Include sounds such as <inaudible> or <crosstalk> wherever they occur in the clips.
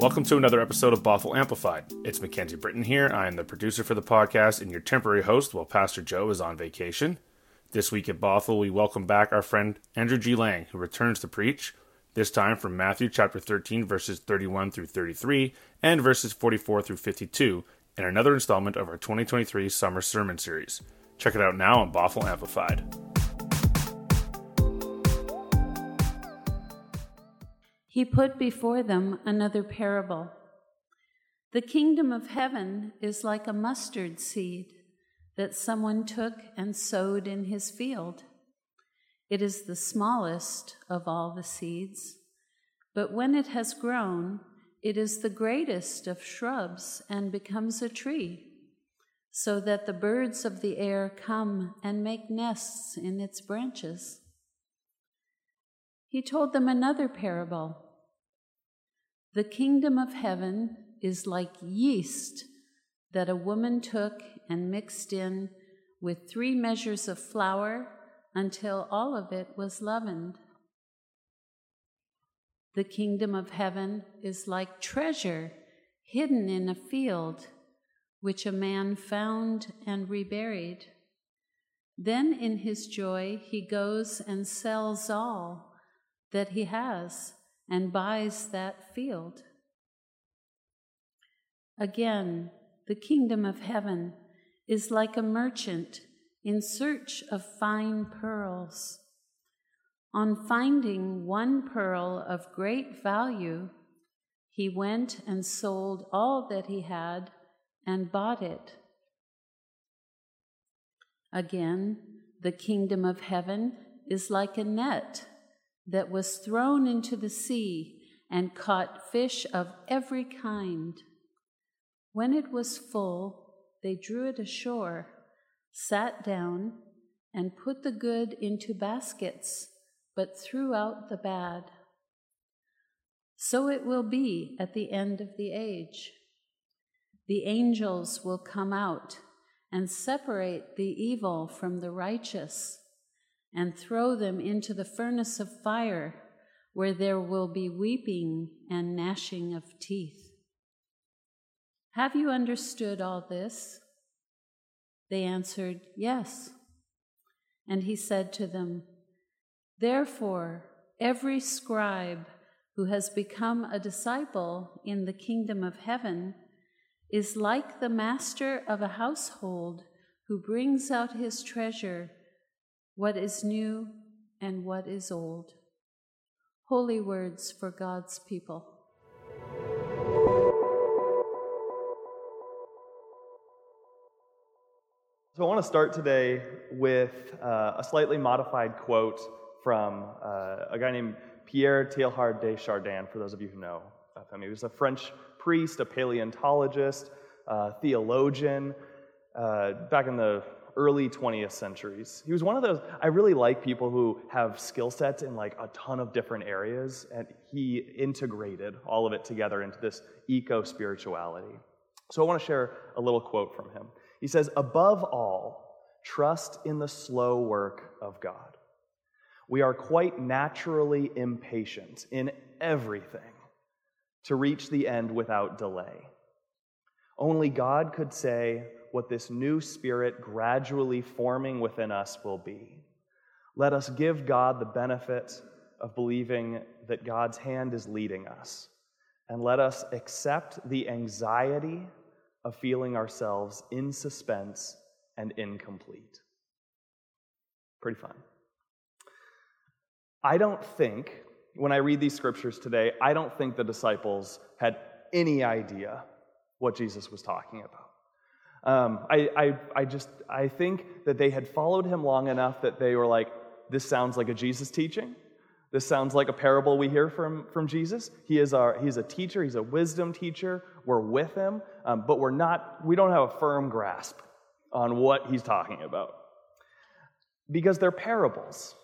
Welcome to another episode of Bothell Amplified. It's Mackenzie Britton here. I am the producer for the podcast and your temporary host while Pastor Joe is on vacation. This week at Bothell, we welcome back our friend Andrew G. Lang, who returns to preach, this time from Matthew chapter 13, verses 31 through 33, and verses 44 through 52, in another installment of our 2023 Summer Sermon Series. Check it out now on Bothell Amplified. He put before them another parable. The kingdom of heaven is like a mustard seed that someone took and sowed in his field. It is the smallest of all the seeds, but when it has grown, it is the greatest of shrubs and becomes a tree, so that the birds of the air come and make nests in its branches. He told them another parable. The kingdom of heaven is like yeast that a woman took and mixed in with three measures of flour until all of it was leavened. The kingdom of heaven is like treasure hidden in a field, which a man found and reburied. Then in his joy he goes and sells all that he has and buys that field. Again, the kingdom of heaven is like a merchant in search of fine pearls. On finding one pearl of great value, he went and sold all that he had and bought it. Again, the kingdom of heaven is like a net that was thrown into the sea and caught fish of every kind. When it was full, they drew it ashore, sat down, and put the good into baskets, but threw out the bad. So it will be at the end of the age. The angels will come out and separate the evil from the righteous and throw them into the furnace of fire, where there will be weeping and gnashing of teeth. Have you understood all this? They answered, Yes. And he said to them, Therefore, every scribe who has become a disciple in the kingdom of heaven is like the master of a household who brings out his treasure what is new and what is old. Holy words for God's people. So, I want to start today with uh, a slightly modified quote from uh, a guy named Pierre Teilhard de Chardin, for those of you who know of him. He was a French priest, a paleontologist, theologian. Uh, back in the early 20th centuries. He was one of those, I really like people who have skill sets in like a ton of different areas, and he integrated all of it together into this eco spirituality. So I want to share a little quote from him. He says, Above all, trust in the slow work of God. We are quite naturally impatient in everything to reach the end without delay. Only God could say, what this new spirit gradually forming within us will be. Let us give God the benefit of believing that God's hand is leading us. And let us accept the anxiety of feeling ourselves in suspense and incomplete. Pretty fun. I don't think, when I read these scriptures today, I don't think the disciples had any idea what Jesus was talking about. Um, I, I, I just, I think that they had followed him long enough that they were like, this sounds like a Jesus teaching. This sounds like a parable we hear from, from Jesus. He is our, he's a teacher, he's a wisdom teacher. We're with him, um, but we're not, we don't have a firm grasp on what he's talking about. Because they're parables.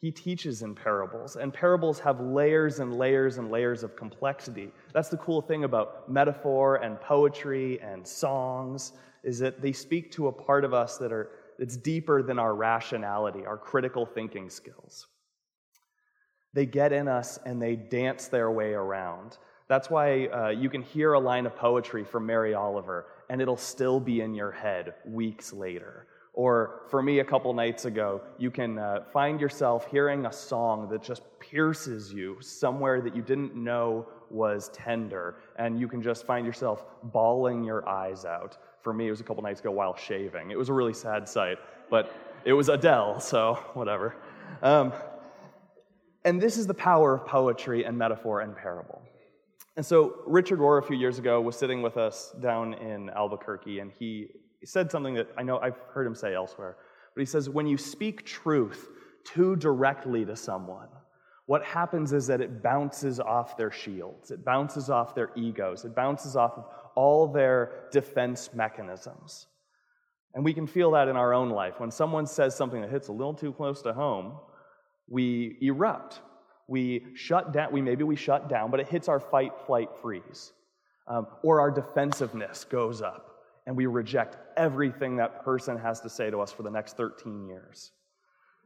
He teaches in parables, and parables have layers and layers and layers of complexity. That's the cool thing about metaphor and poetry and songs is that they speak to a part of us that are that's deeper than our rationality, our critical thinking skills. They get in us and they dance their way around. That's why uh, you can hear a line of poetry from Mary Oliver and it'll still be in your head weeks later. Or for me, a couple nights ago, you can uh, find yourself hearing a song that just pierces you somewhere that you didn't know was tender, and you can just find yourself bawling your eyes out. For me, it was a couple nights ago while shaving. It was a really sad sight, but it was Adele, so whatever. Um, and this is the power of poetry and metaphor and parable. And so Richard Rohr a few years ago was sitting with us down in Albuquerque, and he said something that I know I've heard him say elsewhere. But he says, when you speak truth too directly to someone, what happens is that it bounces off their shields, it bounces off their egos, it bounces off of all their defense mechanisms. And we can feel that in our own life. When someone says something that hits a little too close to home, we erupt we shut down, we maybe we shut down, but it hits our fight, flight, freeze. Um, or our defensiveness goes up and we reject everything that person has to say to us for the next 13 years.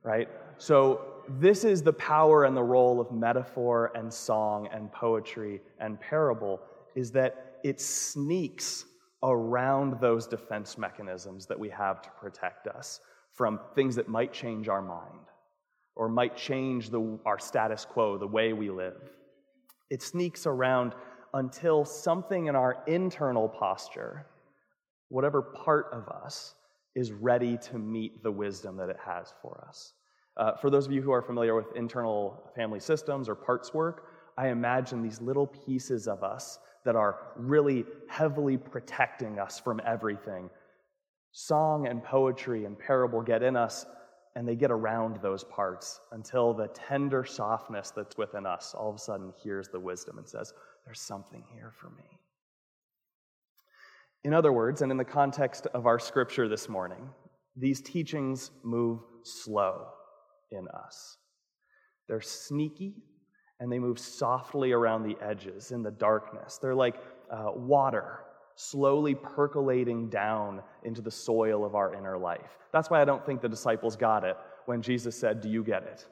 Right? So, this is the power and the role of metaphor and song and poetry and parable is that it sneaks around those defense mechanisms that we have to protect us from things that might change our mind or might change the, our status quo, the way we live. It sneaks around until something in our internal posture, whatever part of us, is ready to meet the wisdom that it has for us. Uh, for those of you who are familiar with internal family systems or parts work, I imagine these little pieces of us that are really heavily protecting us from everything. Song and poetry and parable get in us and they get around those parts until the tender softness that's within us all of a sudden hears the wisdom and says, There's something here for me. In other words, and in the context of our scripture this morning, these teachings move slow in us. They're sneaky and they move softly around the edges in the darkness. They're like uh, water slowly percolating down into the soil of our inner life. That's why I don't think the disciples got it when Jesus said, Do you get it?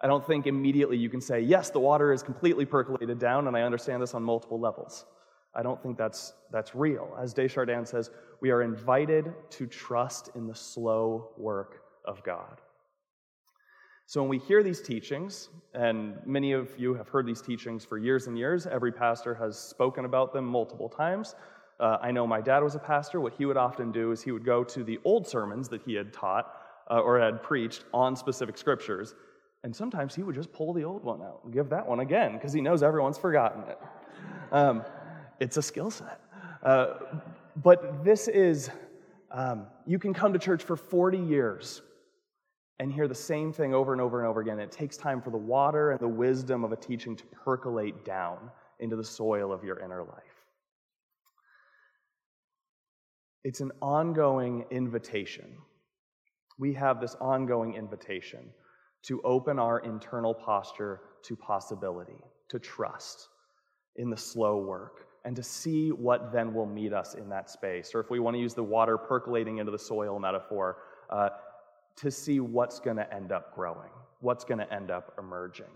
I don't think immediately you can say, Yes, the water is completely percolated down, and I understand this on multiple levels. I don't think that's, that's real. As de Chardin says, we are invited to trust in the slow work of God. So when we hear these teachings, and many of you have heard these teachings for years and years, every pastor has spoken about them multiple times. Uh, I know my dad was a pastor. What he would often do is he would go to the old sermons that he had taught uh, or had preached on specific scriptures, and sometimes he would just pull the old one out and give that one again because he knows everyone's forgotten it. Um, it's a skill set. Uh, but this is, um, you can come to church for 40 years and hear the same thing over and over and over again. It takes time for the water and the wisdom of a teaching to percolate down into the soil of your inner life. It's an ongoing invitation. We have this ongoing invitation to open our internal posture to possibility, to trust in the slow work, and to see what then will meet us in that space. Or if we want to use the water percolating into the soil metaphor, uh, to see what's going to end up growing, what's going to end up emerging.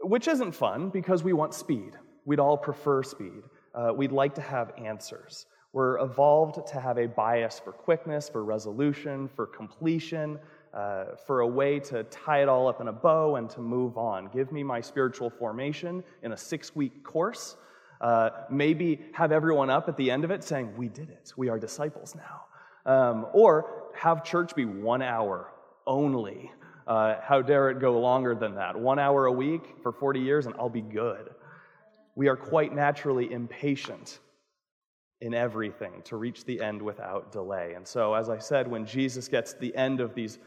Which isn't fun because we want speed. We'd all prefer speed. Uh, we'd like to have answers. We're evolved to have a bias for quickness, for resolution, for completion, uh, for a way to tie it all up in a bow and to move on. Give me my spiritual formation in a six week course. Uh, maybe have everyone up at the end of it saying, We did it. We are disciples now. Um, or have church be one hour only. Uh, how dare it go longer than that? One hour a week for 40 years, and I'll be good. We are quite naturally impatient in everything to reach the end without delay. And so, as I said, when Jesus gets the end of these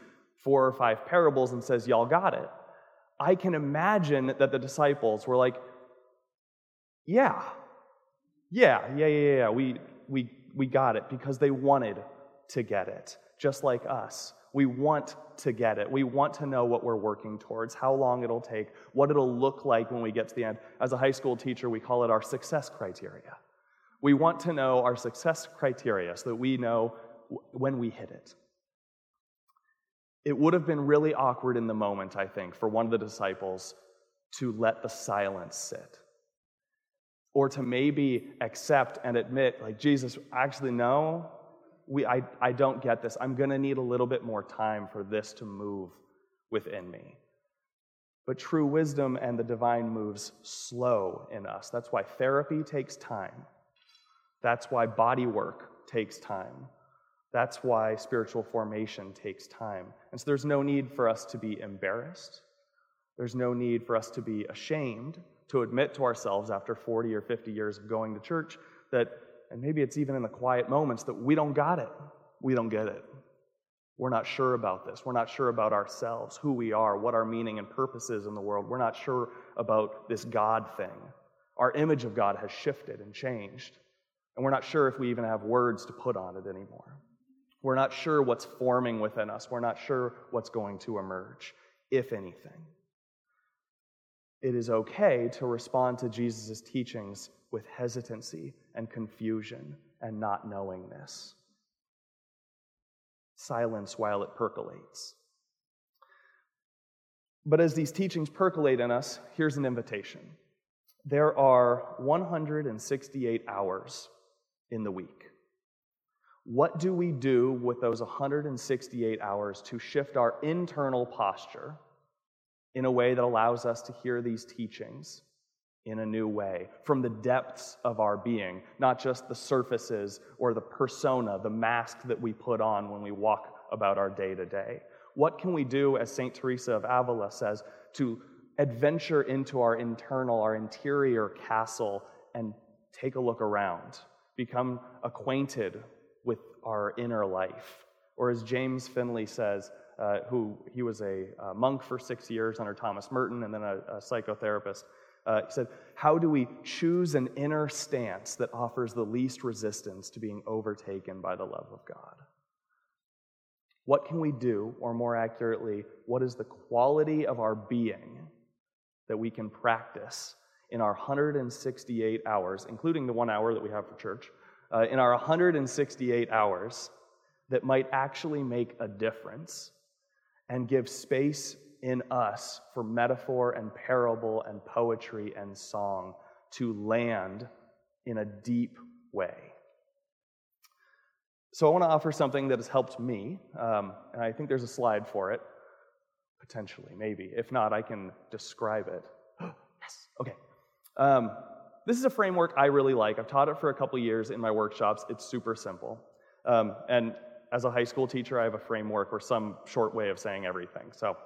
four or five parables and says, Y'all got it, I can imagine that the disciples were like, Yeah, yeah, yeah, yeah, yeah, we, we, we got it because they wanted to get it, just like us. We want to get it. We want to know what we're working towards, how long it'll take, what it'll look like when we get to the end. As a high school teacher, we call it our success criteria. We want to know our success criteria so that we know when we hit it. It would have been really awkward in the moment, I think, for one of the disciples to let the silence sit. Or to maybe accept and admit, like, Jesus, actually, no, we, I, I don't get this. I'm going to need a little bit more time for this to move within me. But true wisdom and the divine moves slow in us. That's why therapy takes time. That's why body work takes time. That's why spiritual formation takes time. And so there's no need for us to be embarrassed. There's no need for us to be ashamed to admit to ourselves after 40 or 50 years of going to church that, and maybe it's even in the quiet moments, that we don't got it. We don't get it. We're not sure about this. We're not sure about ourselves, who we are, what our meaning and purpose is in the world. We're not sure about this God thing. Our image of God has shifted and changed. And we're not sure if we even have words to put on it anymore. We're not sure what's forming within us. We're not sure what's going to emerge, if anything. It is okay to respond to Jesus' teachings with hesitancy and confusion and not knowingness silence while it percolates. But as these teachings percolate in us, here's an invitation. There are 168 hours in the week. What do we do with those 168 hours to shift our internal posture in a way that allows us to hear these teachings in a new way from the depths of our being, not just the surfaces or the persona, the mask that we put on when we walk about our day to day. What can we do, as St. Teresa of Avila says, to adventure into our internal, our interior castle and take a look around, become acquainted with our inner life? Or as James Finley says, uh, who he was a, a, monk for six years under Thomas Merton and then a, a psychotherapist. Uh, he said, How do we choose an inner stance that offers the least resistance to being overtaken by the love of God? What can we do, or more accurately, what is the quality of our being that we can practice in our 168 hours, including the one hour that we have for church, uh, in our 168 hours that might actually make a difference and give space in us for metaphor and parable and poetry and song to land in a deep way. So, I want to offer something that has helped me, um, and I think there's a slide for it, potentially, maybe. If not, I can describe it. <gasps> yes, okay. Um, this is a framework I really like. I've taught it for a couple years in my workshops. It's super simple. Um, and as a high school teacher, I have a framework or some short way of saying everything. So,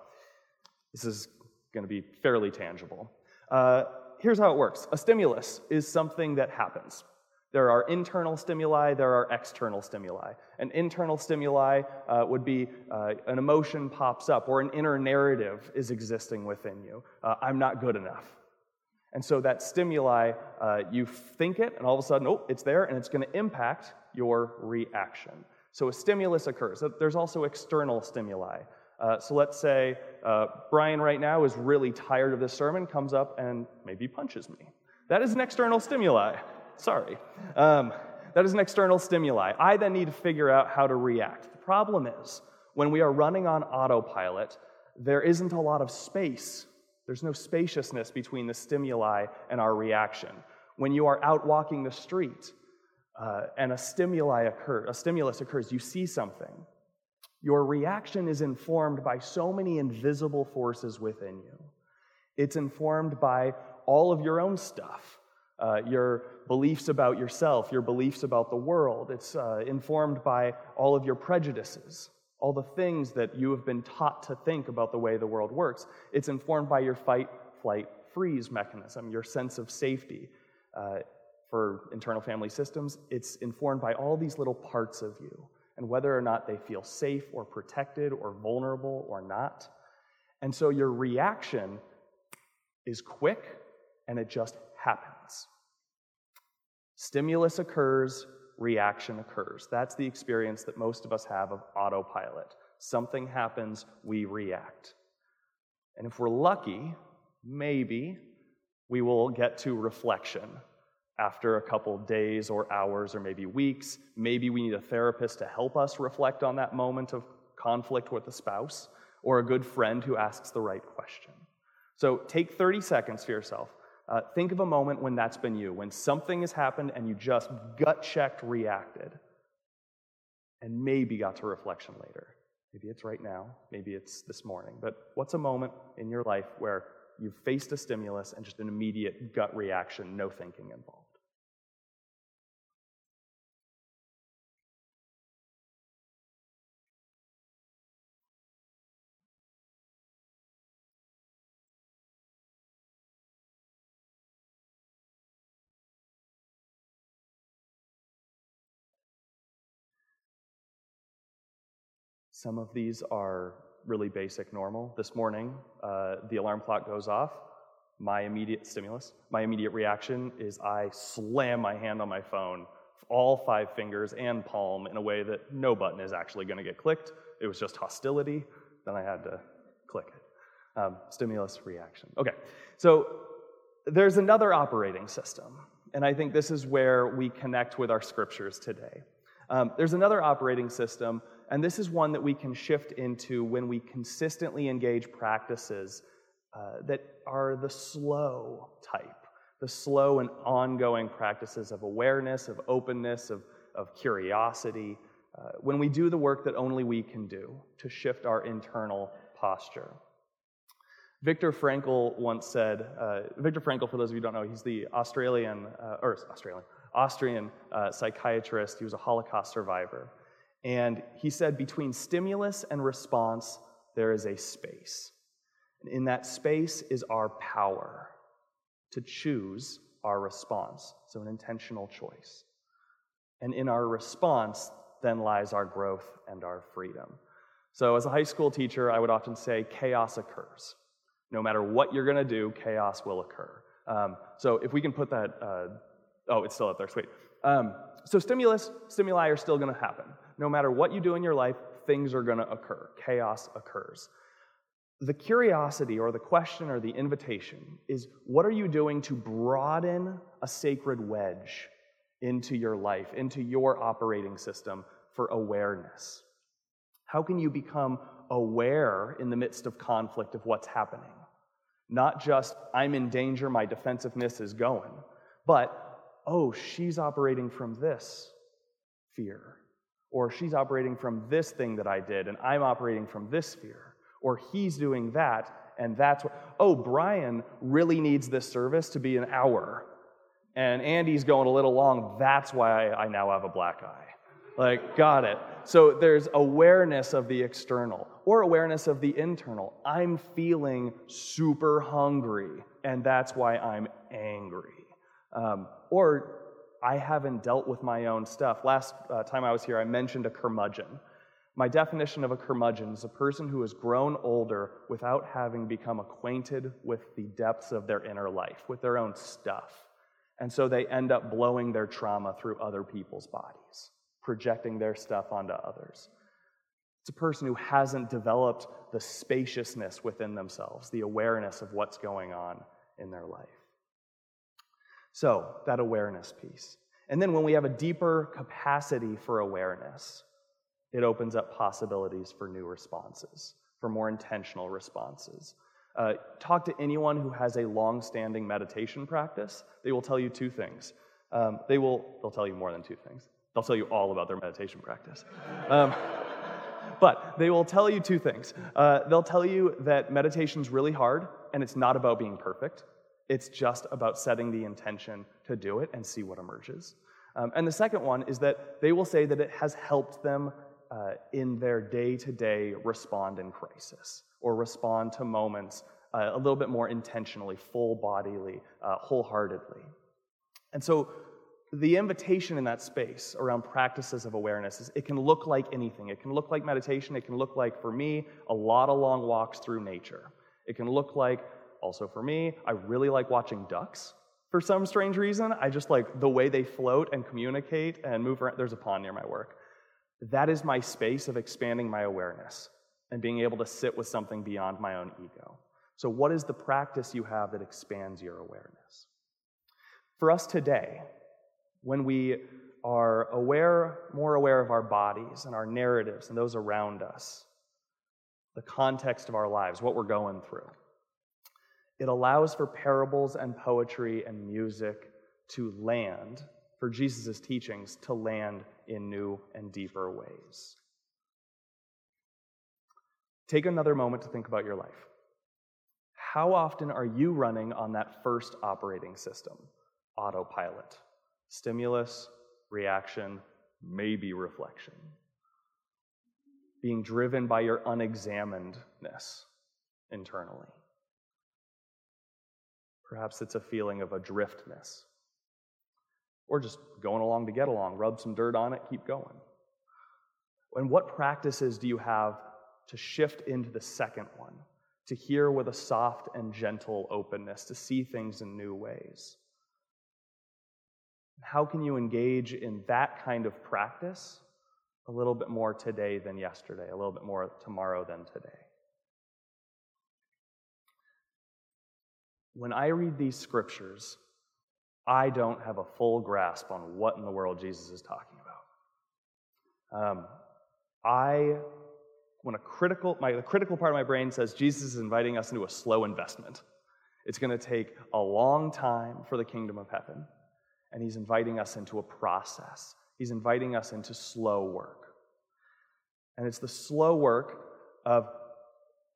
this is going to be fairly tangible. Uh, here's how it works a stimulus is something that happens. There are internal stimuli, there are external stimuli. An internal stimuli uh, would be uh, an emotion pops up or an inner narrative is existing within you. Uh, I'm not good enough. And so that stimuli, uh, you think it, and all of a sudden, oh, it's there, and it's going to impact your reaction. So a stimulus occurs. There's also external stimuli. Uh, so let's say uh, Brian right now is really tired of this sermon, comes up and maybe punches me. That is an external stimuli. <laughs> Sorry. Um, that is an external stimuli. I then need to figure out how to react. The problem is, when we are running on autopilot, there isn't a lot of space. There's no spaciousness between the stimuli and our reaction. When you are out walking the street uh, and a stimuli occur, a stimulus occurs, you see something your reaction is informed by so many invisible forces within you. It's informed by all of your own stuff, uh, your beliefs about yourself, your beliefs about the world. It's uh, informed by all of your prejudices, all the things that you have been taught to think about the way the world works. It's informed by your fight, flight, freeze mechanism, your sense of safety. Uh, for internal family systems, it's informed by all these little parts of you and whether or not they feel safe or protected or vulnerable or not. And so your reaction is quick and it just happens. Stimulus occurs, reaction occurs. That's the experience that most of us have of autopilot. Something happens, we react. And if we're lucky, maybe we will get to reflection after a couple days or hours or maybe weeks. Maybe we need a therapist to help us reflect on that moment of conflict with a spouse or a good friend who asks the right question. So take 30 seconds for yourself. Uh, think of a moment when that's been you, when something has happened and you just gut checked reacted and maybe got to reflection later. Maybe it's right now, maybe it's this morning. But what's a moment in your life where you've faced a stimulus and just an immediate gut reaction, no thinking involved? Some of these are really basic, normal. This morning, uh, the alarm clock goes off. My immediate stimulus, my immediate reaction is I slam my hand on my phone, all five fingers and palm, in a way that no button is actually going to get clicked. It was just hostility. Then I had to click it. Um, stimulus reaction. Okay, so there's another operating system, and I think this is where we connect with our scriptures today. Um, there's another operating system and this is one that we can shift into when we consistently engage practices uh, that are the slow type, the slow and ongoing practices of awareness, of openness, of, of curiosity. Uh, when we do the work that only we can do to shift our internal posture. Viktor Frankl once said, uh, Viktor Frankl, for those of you who don't know, he's the Australian, uh, or Australian, Austrian uh, psychiatrist. He was a Holocaust survivor. And he said, between stimulus and response, there is a space. And in that space is our power to choose our response. So, an intentional choice. And in our response, then lies our growth and our freedom. So, as a high school teacher, I would often say chaos occurs. No matter what you're going to do, chaos will occur. Um, so, if we can put that, uh, oh, it's still up there, sweet. Um, so, stimulus, stimuli are still going to happen no matter what you do in your life, things are going to occur. Chaos occurs. The curiosity or the question or the invitation is what are you doing to broaden a sacred wedge into your life, into your operating system for awareness? How can you become aware in the midst of conflict of what's happening? Not just, I'm in danger, my defensiveness is going, but, oh, she's operating from this fear or she's operating from this thing that I did, and I'm operating from this fear. Or he's doing that, and that's what, oh, Brian really needs this service to be an hour. And Andy's going a little long. That's why I now have a black eye. Like, got it. So there's awareness of the external or awareness of the internal. I'm feeling super hungry, and that's why I'm angry. Um, or I haven't dealt with my own stuff. Last uh, time I was here, I mentioned a curmudgeon. My definition of a curmudgeon is a person who has grown older without having become acquainted with the depths of their inner life, with their own stuff. And so they end up blowing their trauma through other people's bodies, projecting their stuff onto others. It's a person who hasn't developed the spaciousness within themselves, the awareness of what's going on in their life. So, that awareness piece. And then when we have a deeper capacity for awareness, it opens up possibilities for new responses, for more intentional responses. Uh, talk to anyone who has a long-standing meditation practice. They will tell you two things. Um, they will. They'll tell you more than two things. They'll tell you all about their meditation practice. Um, <laughs> but they will tell you two things. Uh, they'll tell you that meditation's really hard, and it's not about being perfect. It's just about setting the intention to do it and see what emerges. Um, and the second one is that they will say that it has helped them uh, in their day to day respond in crisis or respond to moments uh, a little bit more intentionally, full bodily, uh, wholeheartedly. And so the invitation in that space around practices of awareness is it can look like anything. It can look like meditation. It can look like, for me, a lot of long walks through nature. It can look like also for me. I really like watching ducks for some strange reason. I just like the way they float and communicate and move around. There's a pond near my work. That is my space of expanding my awareness and being able to sit with something beyond my own ego. So, what is the practice you have that expands your awareness? For us today, when we are aware, more aware of our bodies and our narratives and those around us, the context of our lives, what we're going through, It allows for parables and poetry and music to land, for Jesus' teachings to land in new and deeper ways. Take another moment to think about your life. How often are you running on that first operating system? Autopilot. Stimulus, reaction, maybe reflection. Being driven by your unexaminedness internally. Perhaps it's a feeling of adriftness. Or just going along to get along, rub some dirt on it, keep going. And what practices do you have to shift into the second one? To hear with a soft and gentle openness, to see things in new ways. How can you engage in that kind of practice a little bit more today than yesterday, a little bit more tomorrow than today? When I read these scriptures, I don't have a full grasp on what in the world Jesus is talking about. Um, I, when a critical, my, the critical part of my brain says Jesus is inviting us into a slow investment. It's going to take a long time for the kingdom of heaven, and he's inviting us into a process. He's inviting us into slow work. And it's the slow work of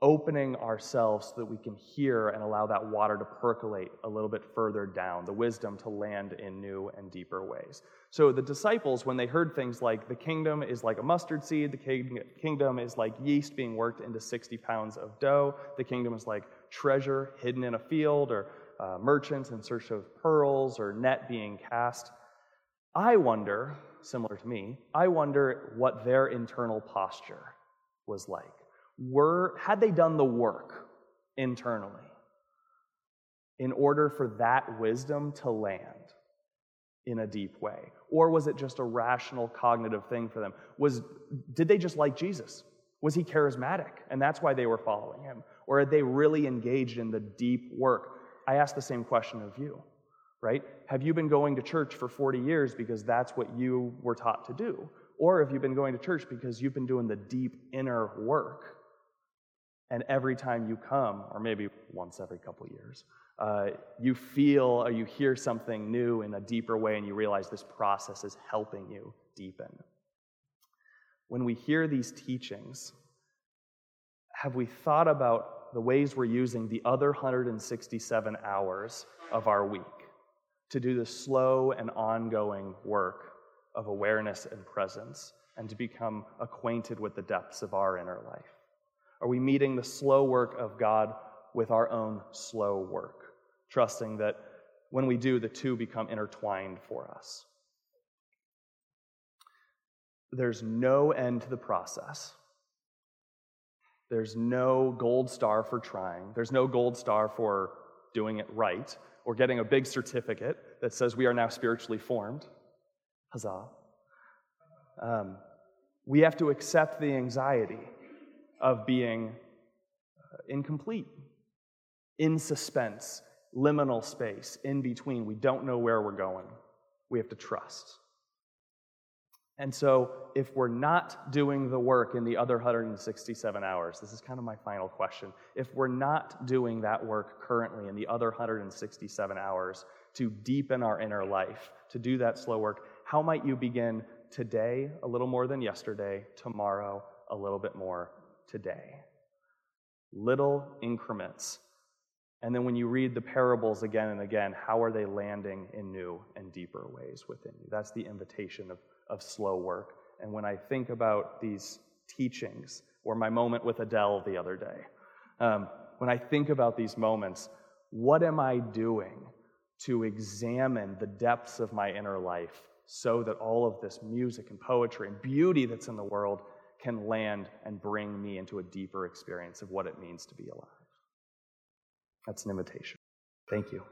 opening ourselves so that we can hear and allow that water to percolate a little bit further down, the wisdom to land in new and deeper ways. So the disciples, when they heard things like the kingdom is like a mustard seed, the kingdom is like yeast being worked into 60 pounds of dough, the kingdom is like treasure hidden in a field, or uh, merchants in search of pearls, or net being cast. I wonder, similar to me, I wonder what their internal posture was like were, had they done the work internally in order for that wisdom to land in a deep way? Or was it just a rational cognitive thing for them? Was, did they just like Jesus? Was he charismatic and that's why they were following him? Or had they really engaged in the deep work? I ask the same question of you, right? Have you been going to church for 40 years because that's what you were taught to do? Or have you been going to church because you've been doing the deep inner work and every time you come, or maybe once every couple years, uh, you feel or you hear something new in a deeper way, and you realize this process is helping you deepen. When we hear these teachings, have we thought about the ways we're using the other 167 hours of our week to do the slow and ongoing work of awareness and presence and to become acquainted with the depths of our inner life? Are we meeting the slow work of God with our own slow work, trusting that when we do, the two become intertwined for us? There's no end to the process. There's no gold star for trying. There's no gold star for doing it right or getting a big certificate that says we are now spiritually formed. Huzzah. Um, we have to accept the anxiety of being uh, incomplete, in suspense, liminal space, in between. We don't know where we're going. We have to trust. And so, if we're not doing the work in the other 167 hours, this is kind of my final question. If we're not doing that work currently in the other 167 hours to deepen our inner life, to do that slow work, how might you begin today a little more than yesterday, tomorrow a little bit more today. Little increments. And then when you read the parables again and again, how are they landing in new and deeper ways within you? That's the invitation of, of slow work. And when I think about these teachings, or my moment with Adele the other day, um, when I think about these moments, what am I doing to examine the depths of my inner life so that all of this music and poetry and beauty that's in the world can land and bring me into a deeper experience of what it means to be alive. That's an invitation. Thank you.